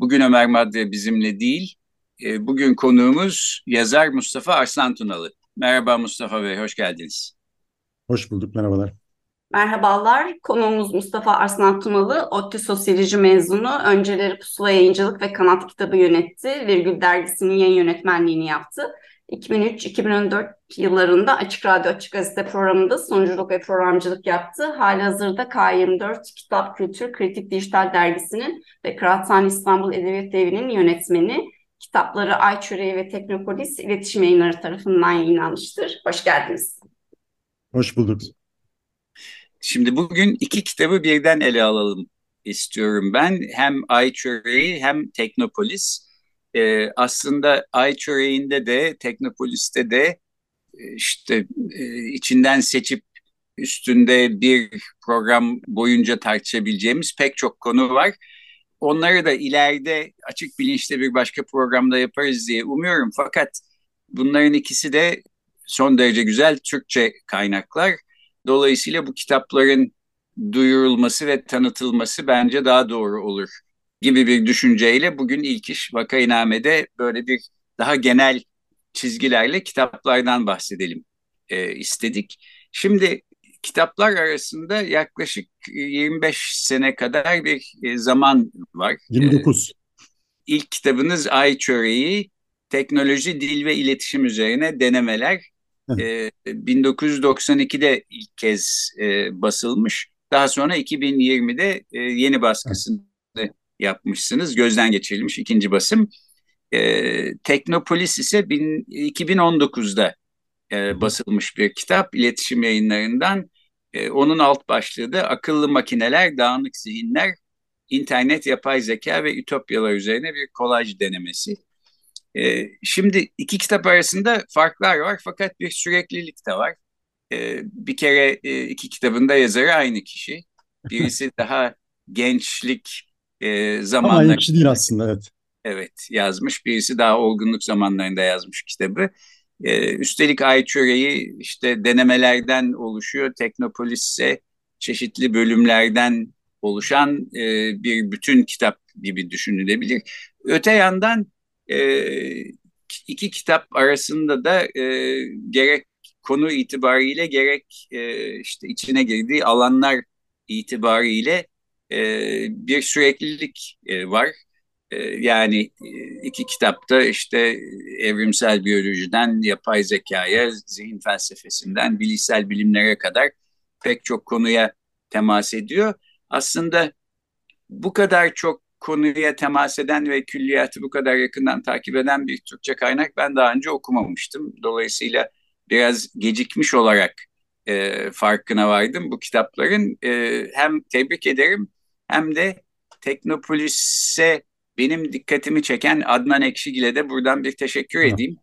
Bugün Ömer Madra bizimle değil. E, bugün konuğumuz yazar Mustafa Arslan Tunalı. Merhaba Mustafa Bey, hoş geldiniz. Hoş bulduk, merhabalar. Merhabalar, konuğumuz Mustafa Arslan Tunalı, ODTÜ Sosyoloji mezunu. Önceleri Pusula Yayıncılık ve Kanat Kitabı yönetti. Virgül Dergisi'nin yayın yönetmenliğini yaptı. 2003-2014 yıllarında Açık Radyo Açık Gazete programında sunuculuk ve programcılık yaptı. Halihazırda K24 Kitap Kültür Kritik Dijital Dergisi'nin ve Kıraathane İstanbul Edebiyat Evi'nin yönetmeni. Kitapları Ay Çöreği ve Teknopolis iletişim yayınları tarafından yayınlanmıştır. Hoş geldiniz. Hoş bulduk. Şimdi bugün iki kitabı birden ele alalım istiyorum ben. Hem Ay Çöreği hem Teknopolis. Ee, aslında Ay Çöreği'nde de Teknopolis'te de e, işte e, içinden seçip üstünde bir program boyunca tartışabileceğimiz pek çok konu var. Onları da ileride açık bilinçli bir başka programda yaparız diye umuyorum. Fakat bunların ikisi de son derece güzel Türkçe kaynaklar. Dolayısıyla bu kitapların duyurulması ve tanıtılması bence daha doğru olur gibi bir düşünceyle bugün ilk iş Vakainame'de böyle bir daha genel çizgilerle kitaplardan bahsedelim e, istedik. Şimdi kitaplar arasında yaklaşık 25 sene kadar bir e, zaman var. 29. E, ilk kitabınız Ay Çöreği, Teknoloji, Dil ve İletişim Üzerine Denemeler. E, 1992'de ilk kez e, basılmış. Daha sonra 2020'de e, yeni baskısını yapmışsınız. Gözden geçirilmiş ikinci basım. E, Teknopolis ise bin, 2019'da e, basılmış bir kitap iletişim yayınlarından. E, onun alt başlığı da akıllı makineler, dağınık zihinler, internet, yapay zeka ve ütopyalar üzerine bir kolaj denemesi. E, şimdi iki kitap arasında farklar var fakat bir süreklilik de var. E, bir kere e, iki kitabın da yazarı aynı kişi. Birisi daha gençlik e, zamanları. Ama kişi değil aslında evet. Evet yazmış. Birisi daha olgunluk zamanlarında yazmış kitabı. Ee, üstelik Ay Çöreği işte denemelerden oluşuyor. Teknopolis ise çeşitli bölümlerden oluşan e, bir bütün kitap gibi düşünülebilir. Öte yandan e, iki kitap arasında da e, gerek konu itibariyle gerek e, işte içine girdiği alanlar itibariyle e, bir süreklilik e, var. E, yani e, iki kitapta işte evrimsel biyolojiden yapay zekaya, zihin felsefesinden bilişsel bilimlere kadar pek çok konuya temas ediyor. Aslında bu kadar çok konuya temas eden ve külliyatı bu kadar yakından takip eden bir Türkçe kaynak ben daha önce okumamıştım. Dolayısıyla biraz gecikmiş olarak e, farkına vardım bu kitapların. E, hem tebrik ederim hem de Teknopolis'e benim dikkatimi çeken Adnan Ekşigil'e de buradan bir teşekkür edeyim.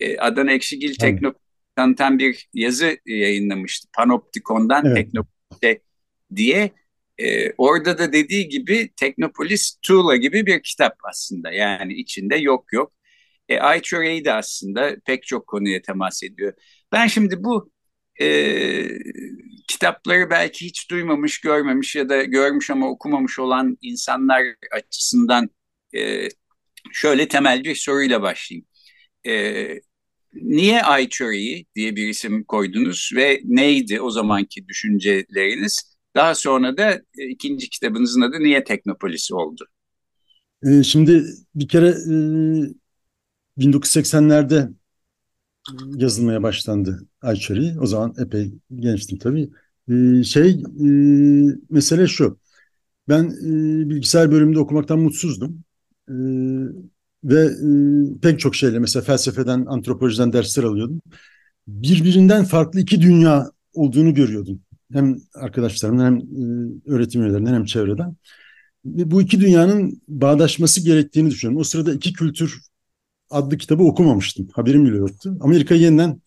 E, Adnan Ekşigil evet. Teknopolis'ten bir yazı yayınlamıştı. Panoptikon'dan evet. Teknopolis'e diye. E, orada da dediği gibi Teknopolis Tuğla gibi bir kitap aslında. Yani içinde yok yok. E, Ay Çöreği de aslında pek çok konuya temas ediyor. Ben şimdi bu e, kitapları belki hiç duymamış, görmemiş ya da görmüş ama okumamış olan insanlar açısından e, şöyle temel bir soruyla başlayayım. E, niye Ay Çöreği diye bir isim koydunuz ve neydi o zamanki düşünceleriniz? Daha sonra da e, ikinci kitabınızın adı Niye Teknopolis oldu? E, şimdi bir kere e, 1980'lerde yazılmaya başlandı Ayçeri. O zaman epey gençtim tabii. Ee, şey e, mesele şu. Ben e, bilgisayar bölümünde okumaktan mutsuzdum. E, ve e, pek çok şeyle mesela felsefeden, antropolojiden dersler alıyordum. Birbirinden farklı iki dünya olduğunu görüyordum. Hem arkadaşlarımdan hem e, öğretim üyelerinden hem çevreden. bu iki dünyanın bağdaşması gerektiğini düşünüyorum. O sırada iki kültür adlı kitabı okumamıştım. Haberim bile yoktu. Amerika'yı yeniden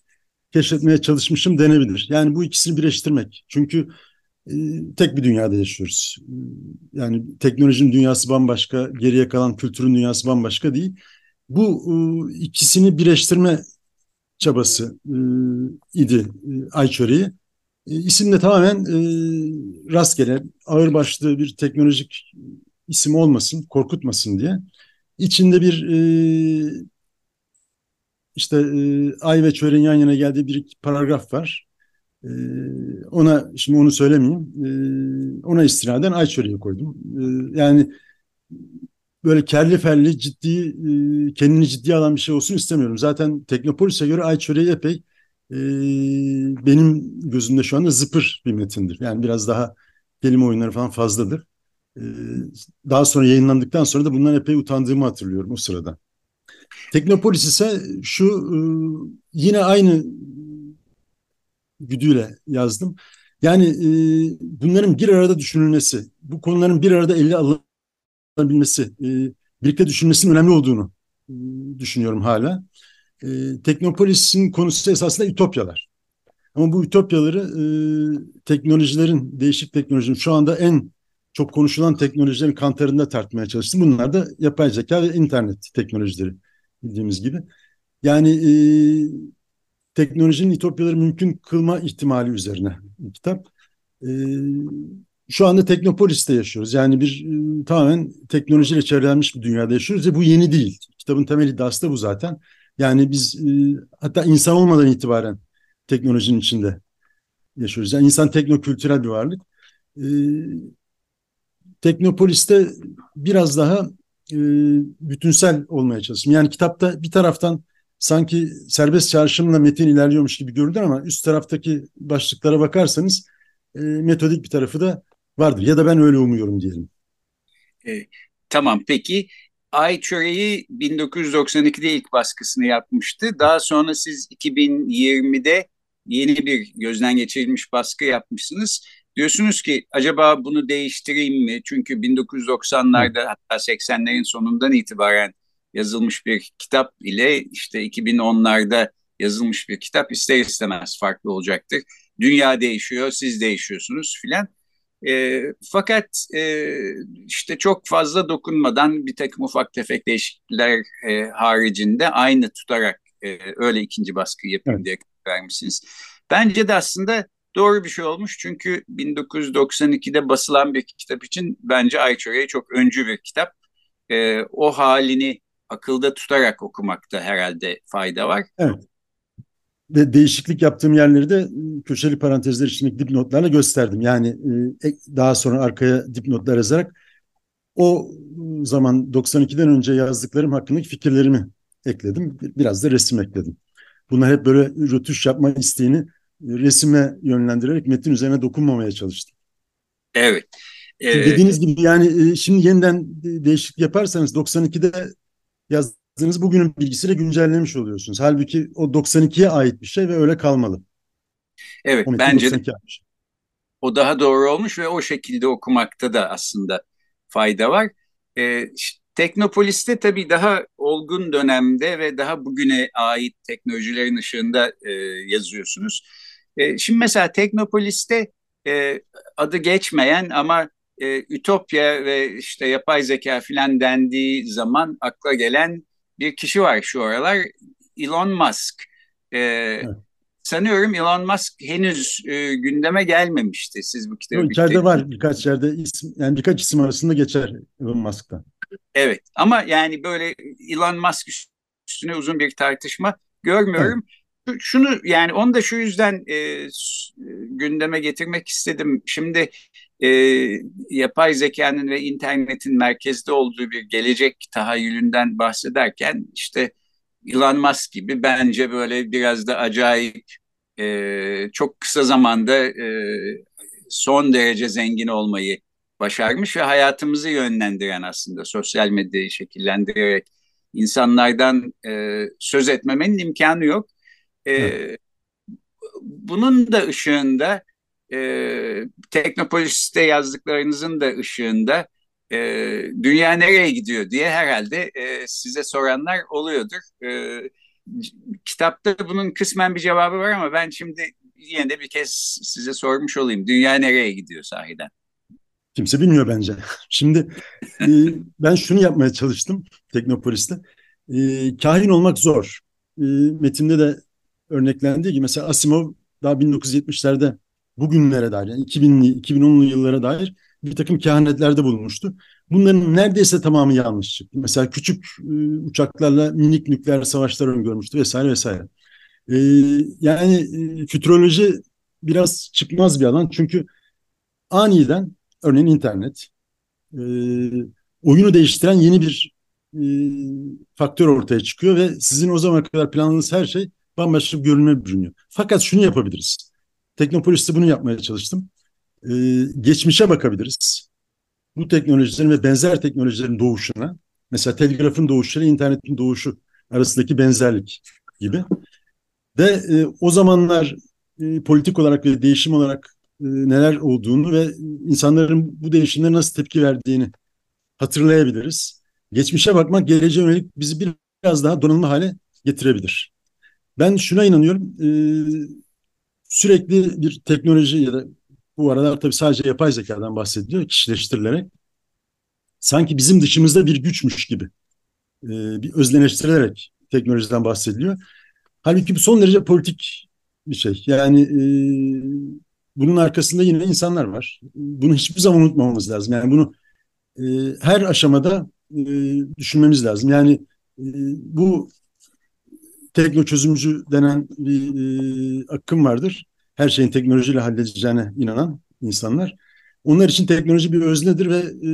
keşfetmeye çalışmışım denebilir. Yani bu ikisini birleştirmek. Çünkü e, tek bir dünyada yaşıyoruz. Yani teknolojinin dünyası bambaşka, geriye kalan kültürün dünyası bambaşka değil. Bu e, ikisini birleştirme çabası e, idi e, Ay Çöreği. E, isim de tamamen e, rastgele, ağırbaşlı bir teknolojik isim olmasın, korkutmasın diye. İçinde bir e, işte e, Ay ve Çöreğin yan yana geldiği bir paragraf var. E, ona şimdi onu söylemeyeyim. Ona istinaden Ay Çöreği koydum. Yani böyle kerli felli ciddi kendini ciddiye alan bir şey olsun istemiyorum. Zaten Teknopolis'e göre Ay Çöreği epey benim gözümde şu anda zıpır bir metindir. Yani biraz daha kelime oyunları falan fazladır. E, daha sonra yayınlandıktan sonra da bundan epey utandığımı hatırlıyorum o sırada. Teknopolis ise şu e, yine aynı güdüyle yazdım. Yani e, bunların bir arada düşünülmesi, bu konuların bir arada ele alınabilmesi, e, birlikte düşünmesinin önemli olduğunu düşünüyorum hala. Teknopolis'in konusu esasında ütopyalar. Ama bu ütopyaları teknolojilerin, değişik teknolojinin şu anda en çok konuşulan teknolojilerin kantarında tartmaya çalıştım. Bunlar da yapay zeka ve internet teknolojileri bildiğimiz gibi. Yani e, teknolojinin ütopyaları mümkün kılma ihtimali üzerine kitap. E, şu anda Teknopolis'te yaşıyoruz. Yani bir e, tamamen teknolojiyle çevrelenmiş bir dünyada yaşıyoruz ve bu yeni değil. Kitabın temel iddiası da bu zaten. Yani biz e, hatta insan olmadan itibaren teknolojinin içinde yaşıyoruz. Yani insan teknokültürel bir varlık. E, Teknopolis'te biraz daha e, bütünsel olmaya çalıştım. Yani kitapta bir taraftan sanki serbest çağrışımla metin ilerliyormuş gibi görünür ama üst taraftaki başlıklara bakarsanız e, metodik bir tarafı da vardır. Ya da ben öyle umuyorum diyelim. E, tamam peki. Ay Çöreği 1992'de ilk baskısını yapmıştı. Daha sonra siz 2020'de yeni bir gözden geçirilmiş baskı yapmışsınız. Diyorsunuz ki acaba bunu değiştireyim mi? Çünkü 1990'larda hatta 80'lerin sonundan itibaren yazılmış bir kitap ile işte 2010'larda yazılmış bir kitap ister istemez farklı olacaktır. Dünya değişiyor, siz değişiyorsunuz filan. E, fakat e, işte çok fazla dokunmadan bir takım ufak tefek değişiklikler e, haricinde aynı tutarak e, öyle ikinci baskı yapayım evet. diye vermişsiniz. Bence de aslında doğru bir şey olmuş. Çünkü 1992'de basılan bir kitap için bence Ayçöre'ye çok öncü bir kitap. E, o halini akılda tutarak okumakta herhalde fayda var. Evet. Ve değişiklik yaptığım yerleri de köşeli parantezler içindeki dipnotlarla gösterdim. Yani e, daha sonra arkaya dipnotlar yazarak o zaman 92'den önce yazdıklarım hakkındaki fikirlerimi ekledim. Biraz da resim ekledim. Bunlar hep böyle rötuş yapma isteğini resime yönlendirerek metin üzerine dokunmamaya çalıştım. Evet. Ee, dediğiniz gibi yani e, şimdi yeniden değişiklik yaparsanız 92'de yazdığınız bugünün bilgisiyle güncellemiş oluyorsunuz. Halbuki o 92'ye ait bir şey ve öyle kalmalı. Evet bence de o daha doğru olmuş ve o şekilde okumakta da aslında fayda var. Ee, Teknopolis'te tabii daha olgun dönemde ve daha bugüne ait teknolojilerin ışığında e, yazıyorsunuz. E, şimdi mesela Teknopolis'te e, adı geçmeyen ama e, ütopya ve işte yapay zeka filan dendiği zaman akla gelen bir kişi var şu aralar. Elon Musk. E, evet. Sanıyorum Elon Musk henüz e, gündeme gelmemişti. Siz bu kitabı Yok, içeride var birkaç yerde isim yani birkaç isim arasında geçer Elon Musk'tan. Evet ama yani böyle Elon Musk üstüne uzun bir tartışma görmüyorum. Evet şunu yani onu da şu yüzden e, gündeme getirmek istedim. Şimdi e, yapay zekanın ve internetin merkezde olduğu bir gelecek tahayyülünden bahsederken işte Elon Musk gibi bence böyle biraz da acayip e, çok kısa zamanda e, son derece zengin olmayı başarmış ve hayatımızı yönlendiren aslında sosyal medyayı şekillendirerek insanlardan e, söz etmemenin imkanı yok. E, Bunun da ışığında e, Teknopolis'te yazdıklarınızın da ışığında e, dünya nereye gidiyor diye herhalde e, size soranlar oluyordur. E, kitapta bunun kısmen bir cevabı var ama ben şimdi yine de bir kez size sormuş olayım. Dünya nereye gidiyor sahiden? Kimse bilmiyor bence. Şimdi e, ben şunu yapmaya çalıştım Teknopolis'te. E, kahin olmak zor. E, metinde de örneklendiği gibi mesela Asimov daha 1970'lerde bugünlere dair yani 2000'li 2010'lu yıllara dair bir takım kehanetlerde bulunmuştu. Bunların neredeyse tamamı yanlış çıktı. Mesela küçük e, uçaklarla minik nükleer savaşlar öngörmüştü vesaire vesaire. E, yani e, fütüroloji biraz çıkmaz bir alan çünkü aniden örneğin internet e, oyunu değiştiren yeni bir e, faktör ortaya çıkıyor ve sizin o zamana kadar planladığınız her şey bambaşka bir görünüme bürünüyor. Fakat şunu yapabiliriz. Teknopolis'te bunu yapmaya çalıştım. Ee, geçmişe bakabiliriz. Bu teknolojilerin ve benzer teknolojilerin doğuşuna, mesela telgrafın doğuşu ile internetin doğuşu arasındaki benzerlik gibi. Ve e, o zamanlar e, politik olarak ve değişim olarak e, neler olduğunu ve insanların bu değişimlere nasıl tepki verdiğini hatırlayabiliriz. Geçmişe bakmak geleceğe yönelik bizi biraz daha donanımlı hale getirebilir. Ben şuna inanıyorum. E, sürekli bir teknoloji ya da bu aralar tabii sadece yapay zekadan bahsediliyor kişileştirilerek. Sanki bizim dışımızda bir güçmüş gibi e, bir özleneştirilerek teknolojiden bahsediliyor. Halbuki bu son derece politik bir şey. Yani e, bunun arkasında yine insanlar var. Bunu hiçbir zaman unutmamamız lazım. Yani bunu her aşamada düşünmemiz lazım. Yani bu tekno çözümcü denen bir e, akım vardır. Her şeyin teknolojiyle halledeceğine inanan insanlar. Onlar için teknoloji bir öznedir ve e,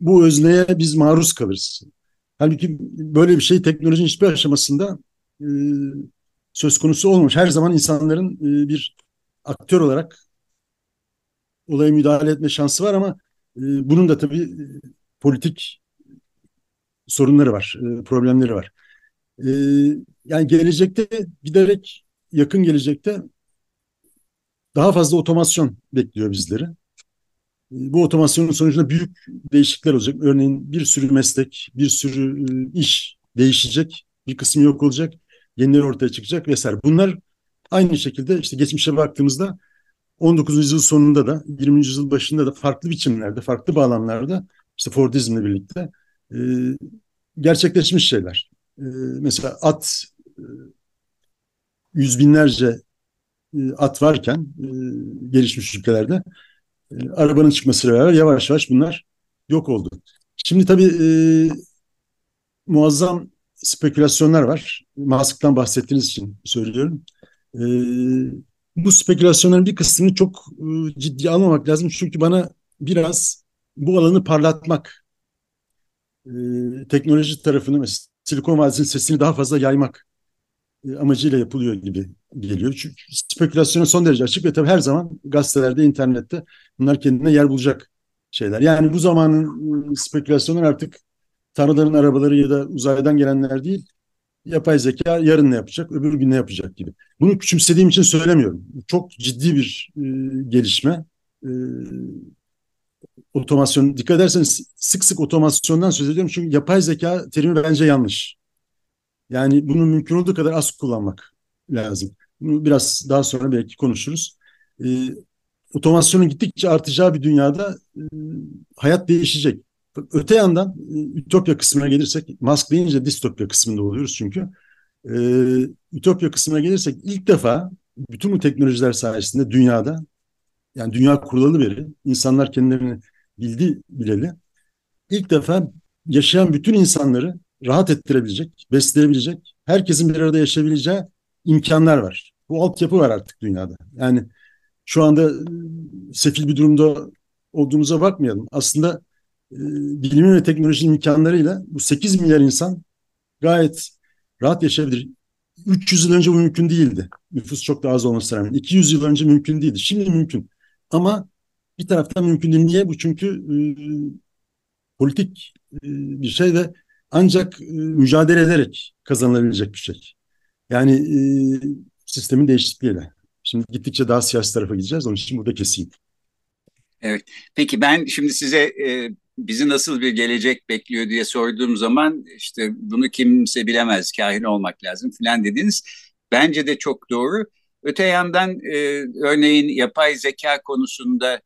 bu özneye biz maruz kalırız. Halbuki böyle bir şey teknolojinin hiçbir aşamasında e, söz konusu olmamış. Her zaman insanların e, bir aktör olarak olaya müdahale etme şansı var ama e, bunun da tabii e, politik sorunları var, e, problemleri var. E, yani gelecekte giderek yakın gelecekte daha fazla otomasyon bekliyor bizleri. E, bu otomasyonun sonucunda büyük değişiklikler olacak. Örneğin bir sürü meslek, bir sürü e, iş değişecek. Bir kısmı yok olacak. Yenileri ortaya çıkacak vesaire. Bunlar aynı şekilde işte geçmişe baktığımızda 19. yüzyıl sonunda da 20. yüzyıl başında da farklı biçimlerde, farklı bağlamlarda işte Fordizmle birlikte e, gerçekleşmiş şeyler. E, mesela at e, yüz binlerce e, at varken e, gelişmiş ülkelerde arabanın çıkmasıyla beraber yavaş yavaş bunlar yok oldu. Şimdi tabii muazzam spekülasyonlar var. Musk'tan bahsettiğiniz için söylüyorum. Bu spekülasyonların bir kısmını çok e, ciddiye almamak lazım. Çünkü bana biraz bu alanı parlatmak, e, teknoloji tarafını mesela Silikon Vadisi'nin sesini daha fazla yaymak e, amacıyla yapılıyor gibi geliyor. Çünkü spekülasyona son derece açık ve tabii her zaman gazetelerde, internette bunlar kendine yer bulacak şeyler. Yani bu zamanın e, spekülasyonları artık tanrıların arabaları ya da uzaydan gelenler değil, yapay zeka yarın ne yapacak, öbür gün ne yapacak gibi. Bunu küçümsediğim için söylemiyorum. Çok ciddi bir e, gelişme. E, otomasyon, dikkat ederseniz sık sık otomasyondan söz ediyorum çünkü yapay zeka terimi bence yanlış. Yani bunu mümkün olduğu kadar az kullanmak lazım. Bunu biraz daha sonra belki konuşuruz. E, otomasyonun gittikçe artacağı bir dünyada e, hayat değişecek. Öte yandan e, Ütopya kısmına gelirsek, Musk deyince distopya kısmında oluyoruz çünkü. E, Ütopya kısmına gelirsek ilk defa bütün bu teknolojiler sayesinde dünyada yani dünya kurulalı beri insanlar kendilerini bildi bileli ilk defa yaşayan bütün insanları rahat ettirebilecek, besleyebilecek, herkesin bir arada yaşayabileceği imkanlar var. Bu altyapı var artık dünyada. Yani şu anda e, sefil bir durumda olduğumuza bakmayalım. Aslında e, bilimin ve teknolojinin imkanlarıyla bu 8 milyar insan gayet rahat yaşayabilir. 300 yıl önce bu mümkün değildi. Nüfus çok daha az olmasına rağmen. 200 yıl önce mümkün değildi. Şimdi mümkün. Ama bir taraftan mümkün değil. Niye? Bu çünkü e, politik e, bir şey ve ancak e, mücadele ederek kazanılabilecek bir şey. Yani e, sistemin değişikliğiyle. Şimdi gittikçe daha siyasi tarafa gideceğiz. Onun için burada keseyim. Evet. Peki ben şimdi size e, bizi nasıl bir gelecek bekliyor diye sorduğum zaman işte bunu kimse bilemez, kahin olmak lazım filan dediniz. Bence de çok doğru. Öte yandan e, örneğin yapay zeka konusunda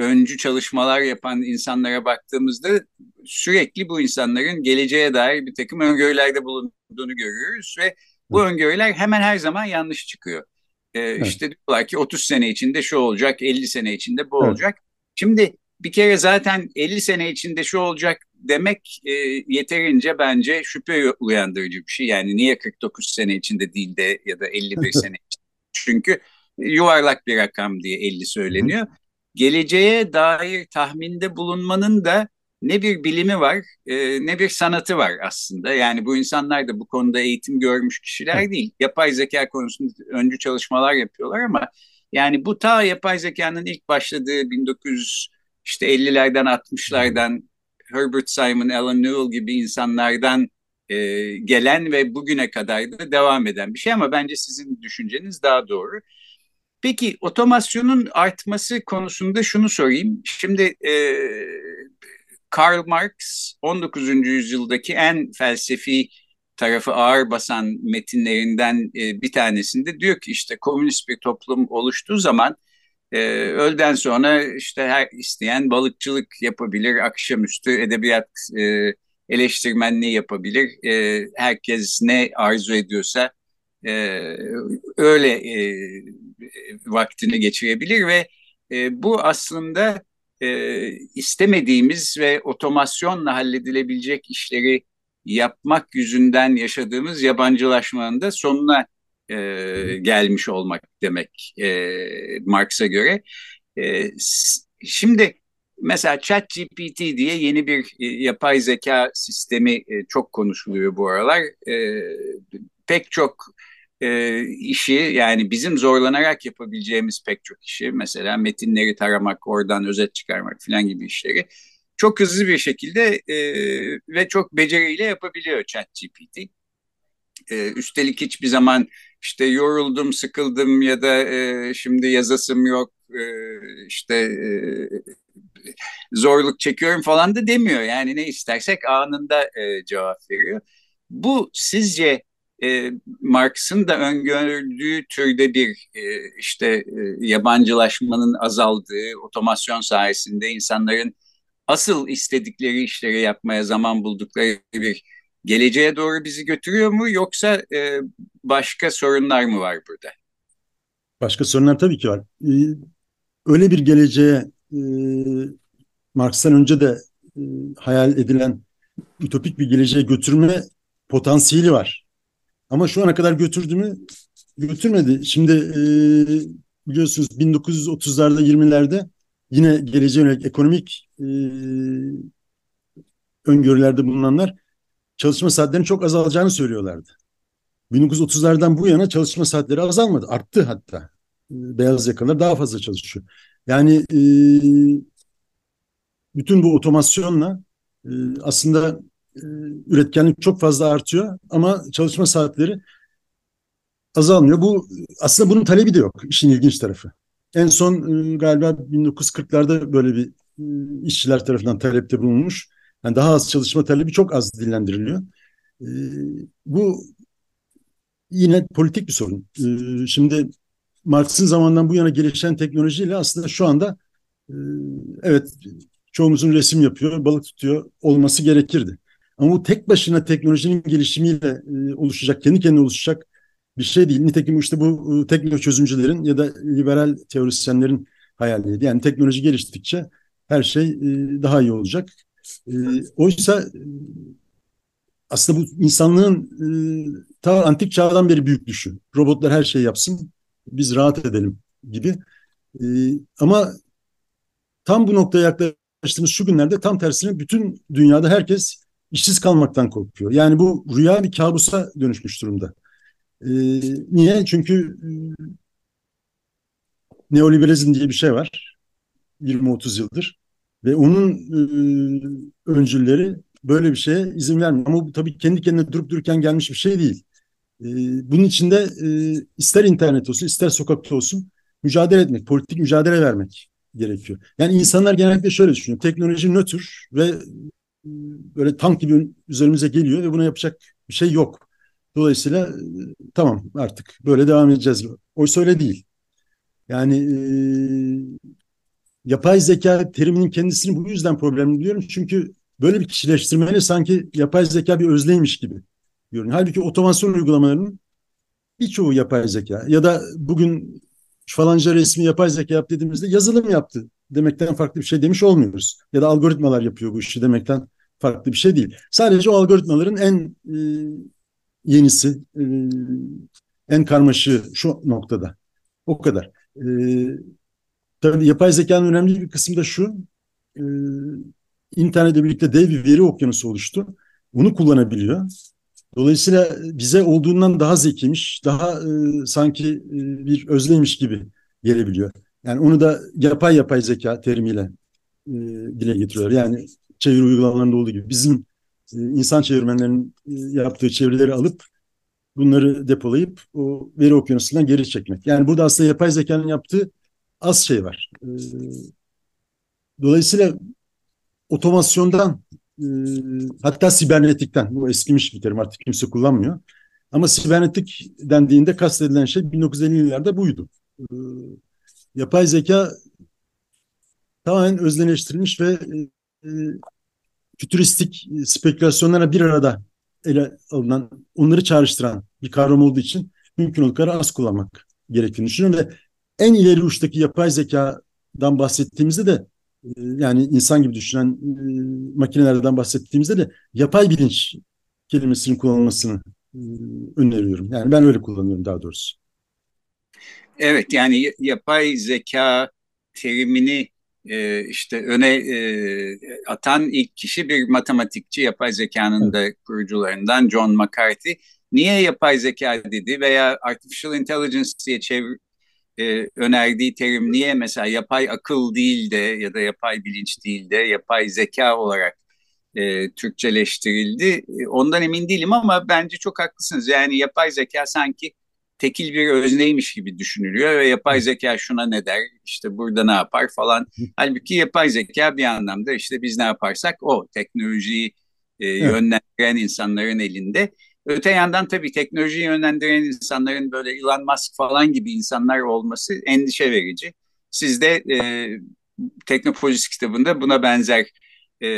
öncü çalışmalar yapan insanlara baktığımızda sürekli bu insanların geleceğe dair bir takım öngörülerde bulunduğunu görüyoruz ve bu öngörüler hemen her zaman yanlış çıkıyor. Ee, evet. İşte diyorlar ki 30 sene içinde şu olacak, 50 sene içinde bu evet. olacak. Şimdi bir kere zaten 50 sene içinde şu olacak demek e, yeterince bence şüphe uyandırıcı bir şey. Yani niye 49 sene içinde değil de ya da 51 sene içinde? Çünkü yuvarlak bir rakam diye 50 söyleniyor. Geleceğe dair tahminde bulunmanın da ne bir bilimi var e, ne bir sanatı var aslında. Yani bu insanlar da bu konuda eğitim görmüş kişiler değil. Yapay zeka konusunda öncü çalışmalar yapıyorlar ama yani bu ta yapay zekanın ilk başladığı 1900 işte 50'lerden 60'lardan Herbert Simon, Alan Newell gibi insanlardan e, gelen ve bugüne kadar da devam eden bir şey ama bence sizin düşünceniz daha doğru. Peki otomasyonun artması konusunda şunu sorayım. Şimdi e, Karl Marx 19. yüzyıldaki en felsefi tarafı ağır basan metinlerinden e, bir tanesinde diyor ki işte komünist bir toplum oluştuğu zaman e, öğleden sonra işte her isteyen balıkçılık yapabilir, akşamüstü edebiyat e, eleştirmenliği yapabilir. E, herkes ne arzu ediyorsa e, öyle e, vaktini geçirebilir ve e, bu aslında e, istemediğimiz ve otomasyonla halledilebilecek işleri yapmak yüzünden yaşadığımız yabancılaşmanın da sonuna e, gelmiş olmak demek e, Marx'a göre. E, şimdi mesela ChatGPT diye yeni bir e, yapay zeka sistemi e, çok konuşuluyor bu aralar. E, pek çok e, işi yani bizim zorlanarak yapabileceğimiz pek çok işi mesela metinleri taramak, oradan özet çıkarmak falan gibi işleri çok hızlı bir şekilde e, ve çok beceriyle yapabiliyor ChatGPT. E, üstelik hiçbir zaman işte yoruldum, sıkıldım ya da e, şimdi yazasım yok, e, işte e, zorluk çekiyorum falan da demiyor. Yani ne istersek anında e, cevap veriyor. Bu sizce e, Marx'ın da öngördüğü türde bir e, işte e, yabancılaşmanın azaldığı, otomasyon sayesinde insanların asıl istedikleri işleri yapmaya zaman buldukları bir geleceğe doğru bizi götürüyor mu yoksa e, başka sorunlar mı var burada? Başka sorunlar tabii ki var. Ee, öyle bir geleceğe e, Marx'tan önce de e, hayal edilen ütopik bir geleceğe götürme potansiyeli var. Ama şu ana kadar götürdü mü? Götürmedi. Şimdi e, biliyorsunuz 1930'larda 20'lerde yine geleceğe yönelik ekonomik e, öngörülerde bulunanlar çalışma saatlerinin çok azalacağını söylüyorlardı. 1930'lardan bu yana çalışma saatleri azalmadı. Arttı hatta. E, beyaz yakalılar daha fazla çalışıyor. Yani e, bütün bu otomasyonla e, aslında üretkenlik çok fazla artıyor ama çalışma saatleri azalmıyor. Bu aslında bunun talebi de yok. İşin ilginç tarafı. En son e, galiba 1940'larda böyle bir e, işçiler tarafından talepte bulunmuş. Yani daha az çalışma talebi çok az dillendiriliyor. Bu yine politik bir sorun. Şimdi Marx'ın zamandan bu yana gelişen teknolojiyle aslında şu anda evet çoğumuzun resim yapıyor, balık tutuyor olması gerekirdi. Ama tek başına teknolojinin gelişimiyle e, oluşacak, kendi kendine oluşacak bir şey değil. Nitekim işte bu e, teknoloji çözümcülerin ya da liberal teorisyenlerin hayaliydi. Yani teknoloji geliştikçe her şey e, daha iyi olacak. E, oysa aslında bu insanlığın e, ta antik çağdan beri büyük düşü. Robotlar her şeyi yapsın, biz rahat edelim gibi. Ama tam bu noktaya yaklaştığımız şu günlerde tam tersine bütün dünyada herkes işsiz kalmaktan korkuyor. Yani bu rüya bir kabusa dönüşmüş durumda. E, niye? Çünkü e, neoliberalizm diye bir şey var. 20-30 yıldır. Ve onun e, öncülleri böyle bir şeye izin vermiyor. Ama bu tabii kendi kendine durup dururken gelmiş bir şey değil. E, bunun içinde e, ister internet olsun, ister sokakta olsun mücadele etmek, politik mücadele vermek gerekiyor. Yani insanlar genellikle şöyle düşünüyor. Teknoloji nötr ve böyle tank gibi üzerimize geliyor ve buna yapacak bir şey yok. Dolayısıyla e, tamam artık böyle devam edeceğiz. Oysa öyle değil. Yani e, yapay zeka teriminin kendisini bu yüzden problemli biliyorum. Çünkü böyle bir kişileştirmeyle sanki yapay zeka bir özneymiş gibi görünüyor. Halbuki otomasyon uygulamalarının birçoğu yapay zeka. Ya da bugün falanca resmi yapay zeka yap dediğimizde yazılım yaptı demekten farklı bir şey demiş olmuyoruz. Ya da algoritmalar yapıyor bu işi demekten farklı bir şey değil. Sadece o algoritmaların en e, yenisi, e, en karmaşığı şu noktada. O kadar. E, tabii yapay zekanın önemli bir kısmı da şu. E, internetle birlikte dev bir veri okyanusu oluştu. Bunu kullanabiliyor. Dolayısıyla bize olduğundan daha zekiymiş, daha e, sanki e, bir özleymiş gibi gelebiliyor. Yani onu da yapay yapay zeka terimiyle e, dile getiriyorlar. Yani çeviri uygulamalarında olduğu gibi bizim e, insan çevirmenlerinin e, yaptığı çevirileri alıp bunları depolayıp o veri okyanusundan geri çekmek. Yani burada aslında yapay zekanın yaptığı az şey var. E, dolayısıyla otomasyondan e, hatta sibernetikten bu eskimiş bir terim artık kimse kullanmıyor. Ama sibernetik dendiğinde kastedilen şey 1950'li yıllarda buydu. E, yapay zeka tamamen özneleştirilmiş ve e, fütüristik spekülasyonlara bir arada ele alınan, onları çağrıştıran bir kavram olduğu için mümkün olduğu kadar az kullanmak gerektiğini düşünüyorum ve en ileri uçtaki yapay zekadan bahsettiğimizde de e, yani insan gibi düşünen e, makinelerden bahsettiğimizde de yapay bilinç kelimesinin kullanılmasını e, öneriyorum. Yani ben öyle kullanıyorum daha doğrusu. Evet yani yapay zeka terimini e, işte öne e, atan ilk kişi bir matematikçi yapay zekanın da kurucularından John McCarthy. Niye yapay zeka dedi veya artificial intelligence diye çevir, e, önerdiği terim niye mesela yapay akıl değil de ya da yapay bilinç değil de yapay zeka olarak e, Türkçeleştirildi. E, ondan emin değilim ama bence çok haklısınız. Yani yapay zeka sanki tekil bir özneymiş gibi düşünülüyor ve yapay zeka şuna ne der, işte burada ne yapar falan. Halbuki yapay zeka bir anlamda işte biz ne yaparsak o teknolojiyi e, yönlendiren insanların elinde. Öte yandan tabii teknolojiyi yönlendiren insanların böyle Elon Musk falan gibi insanlar olması endişe verici. Siz de e, Teknopolis kitabında buna benzer e,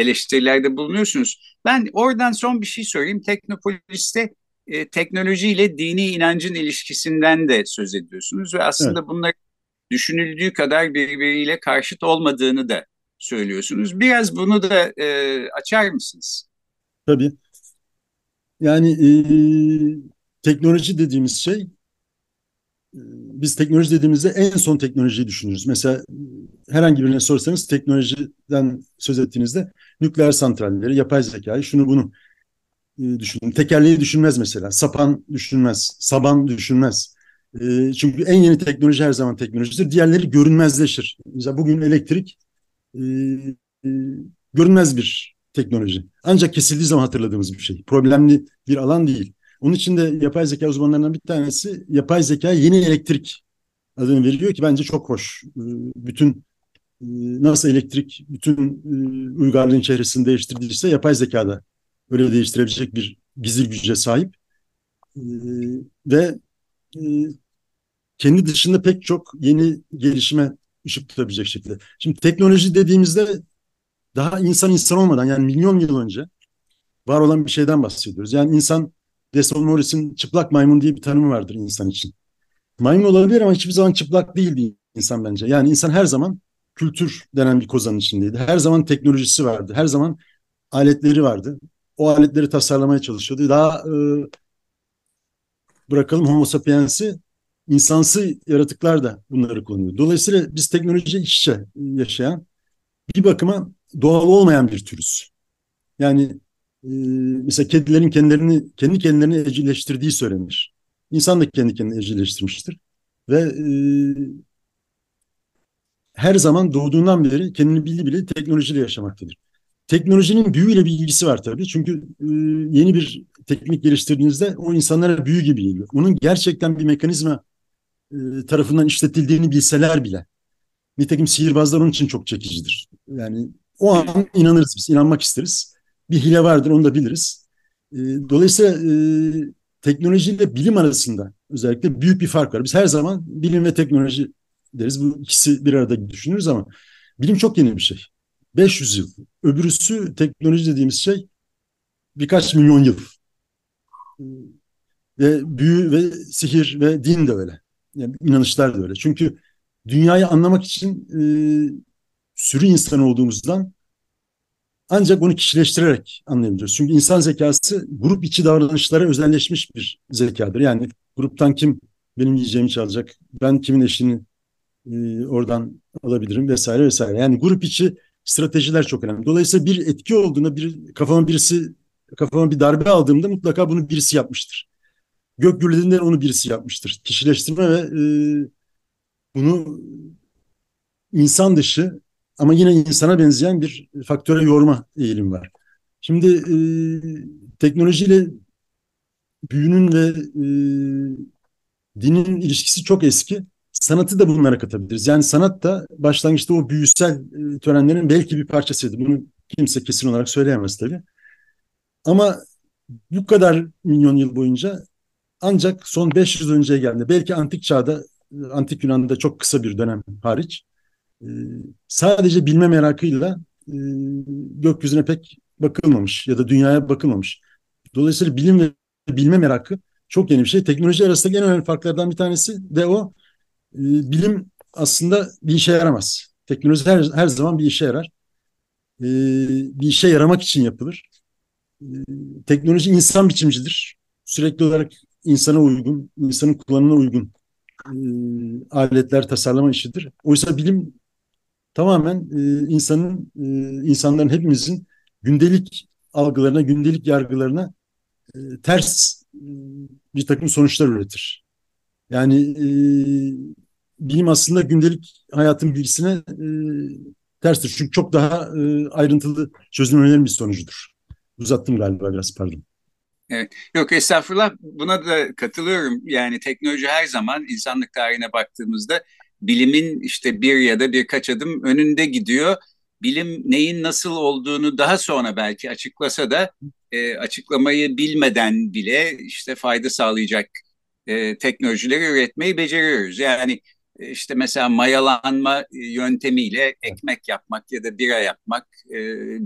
eleştirilerde bulunuyorsunuz. Ben oradan son bir şey söyleyeyim. Teknopolis'te e, teknolojiyle dini inancın ilişkisinden de söz ediyorsunuz ve aslında evet. bunlar düşünüldüğü kadar birbiriyle karşıt olmadığını da söylüyorsunuz. Biraz bunu da e, açar mısınız? Tabii. Yani e, teknoloji dediğimiz şey e, biz teknoloji dediğimizde en son teknolojiyi düşünürüz. Mesela herhangi birine sorsanız teknolojiden söz ettiğinizde nükleer santralleri, yapay zekayı, şunu bunu e, düşünün. Tekerleği düşünmez mesela. Sapan düşünmez. Saban düşünmez. E, çünkü en yeni teknoloji her zaman teknolojidir. Diğerleri görünmezleşir. Mesela bugün elektrik e, e, görünmez bir teknoloji. Ancak kesildiği zaman hatırladığımız bir şey. Problemli bir alan değil. Onun için de yapay zeka uzmanlarından bir tanesi yapay zeka yeni elektrik adını veriyor ki bence çok hoş. Bütün e, nasıl elektrik bütün e, uygarlığın çehresini değiştirdiyse yapay zekada öyle değiştirebilecek bir gizli güce sahip. Ee, ve e, kendi dışında pek çok yeni gelişime ışık tutabilecek şekilde. Şimdi teknoloji dediğimizde daha insan insan olmadan yani milyon yıl önce var olan bir şeyden bahsediyoruz. Yani insan Desmond Morris'in çıplak maymun diye bir tanımı vardır insan için. Maymun olabilir ama hiçbir zaman çıplak değildi insan bence. Yani insan her zaman kültür denen bir kozanın içindeydi. Her zaman teknolojisi vardı. Her zaman aletleri vardı. O aletleri tasarlamaya çalışıyordu. Daha e, bırakalım homo sapiens'i insansı yaratıklar da bunları kullanıyor. Dolayısıyla biz teknoloji iç içe yaşayan bir bakıma doğal olmayan bir türüz. Yani e, mesela kedilerin kendilerini kendi kendilerini evcilleştirdiği söylenir. İnsan da kendi kendini evcilleştirmiştir. Ve e, her zaman doğduğundan beri kendini bildi bile teknolojiyle yaşamaktadır. Teknolojinin büyüyle bir ilgisi var tabii. Çünkü e, yeni bir teknik geliştirdiğinizde o insanlara büyü gibi geliyor. Onun gerçekten bir mekanizma e, tarafından işletildiğini bilseler bile Nitekim sihirbazlar onun için çok çekicidir. Yani o an inanırız biz, inanmak isteriz. Bir hile vardır onu da biliriz. E, dolayısıyla e, teknolojiyle bilim arasında özellikle büyük bir fark var. Biz her zaman bilim ve teknoloji deriz. Bu ikisi bir arada düşünürüz ama bilim çok yeni bir şey. 500 yıl. Öbürüsü teknoloji dediğimiz şey birkaç milyon yıl. Ve büyü ve sihir ve din de öyle. Yani inanışlar da öyle. Çünkü dünyayı anlamak için e, sürü insan olduğumuzdan ancak onu kişileştirerek anlayabiliyoruz. Çünkü insan zekası grup içi davranışlara özelleşmiş bir zekadır. Yani gruptan kim benim yiyeceğimi çalacak, ben kimin eşini e, oradan alabilirim vesaire vesaire. Yani grup içi stratejiler çok önemli. Dolayısıyla bir etki olduğunda bir kafama birisi kafama bir darbe aldığımda mutlaka bunu birisi yapmıştır. Gök gürlediğinde onu birisi yapmıştır. Kişileştirme ve e, bunu insan dışı ama yine insana benzeyen bir faktöre yorma eğilim var. Şimdi e, teknolojiyle büyünün ve e, dinin ilişkisi çok eski. Sanatı da bunlara katabiliriz. Yani sanat da başlangıçta o büyüsel e, törenlerin belki bir parçasıydı. Bunu kimse kesin olarak söyleyemez tabii. Ama bu kadar milyon yıl boyunca ancak son 500 önceye geldi. Belki antik çağda, e, antik Yunan'da çok kısa bir dönem hariç e, sadece bilme merakıyla gökyüzüne pek bakılmamış ya da dünyaya bakılmamış. Dolayısıyla bilim ve bilme merakı çok yeni bir şey. Teknoloji arasındaki en önemli farklardan bir tanesi de o. Bilim aslında bir işe yaramaz. Teknoloji her, her zaman bir işe yarar. Bir işe yaramak için yapılır. Teknoloji insan biçimcidir. Sürekli olarak insana uygun, insanın kullanımına uygun aletler tasarlama işidir. Oysa bilim tamamen e, insanın, e, insanların hepimizin gündelik algılarına, gündelik yargılarına e, ters bir takım sonuçlar üretir. Yani e, bilim aslında gündelik hayatın bilgisine e, terstir. Çünkü çok daha e, ayrıntılı çözüm bir sonucudur. Uzattım galiba biraz pardon. Evet. Yok estağfurullah buna da katılıyorum. Yani teknoloji her zaman insanlık tarihine baktığımızda bilimin işte bir ya da birkaç adım önünde gidiyor. Bilim neyin nasıl olduğunu daha sonra belki açıklasa da e, açıklamayı bilmeden bile işte fayda sağlayacak e, teknolojileri üretmeyi beceriyoruz. Yani işte mesela mayalanma yöntemiyle ekmek yapmak ya da bira yapmak e,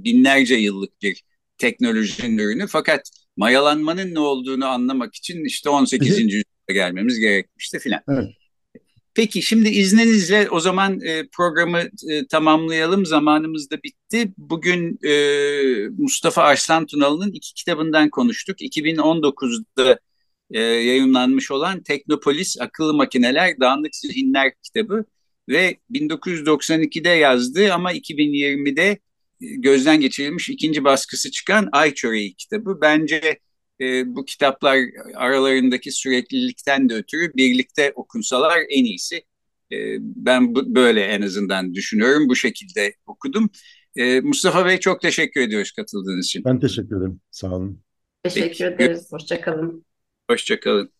binlerce yıllık bir teknolojinin ürünü. Fakat mayalanmanın ne olduğunu anlamak için işte 18. yüzyılda gelmemiz gerekmişti filan. Evet. Peki şimdi izninizle o zaman e, programı e, tamamlayalım. Zamanımız da bitti. Bugün e, Mustafa Arslan Tunalı'nın iki kitabından konuştuk. 2019'da e, yayınlanmış olan Teknopolis Akıllı Makineler Dağınık Zihinler kitabı ve 1992'de yazdığı ama 2020'de e, gözden geçirilmiş ikinci baskısı çıkan Ay Çöreği kitabı. Bence e, bu kitaplar aralarındaki süreklilikten de ötürü birlikte okunsalar en iyisi. E, ben bu, böyle en azından düşünüyorum. Bu şekilde okudum. E, Mustafa Bey çok teşekkür ediyoruz katıldığınız için. Ben teşekkür ederim. Sağ olun. Teşekkür Peki. ederiz. Hoşçakalın. Hoşçakalın.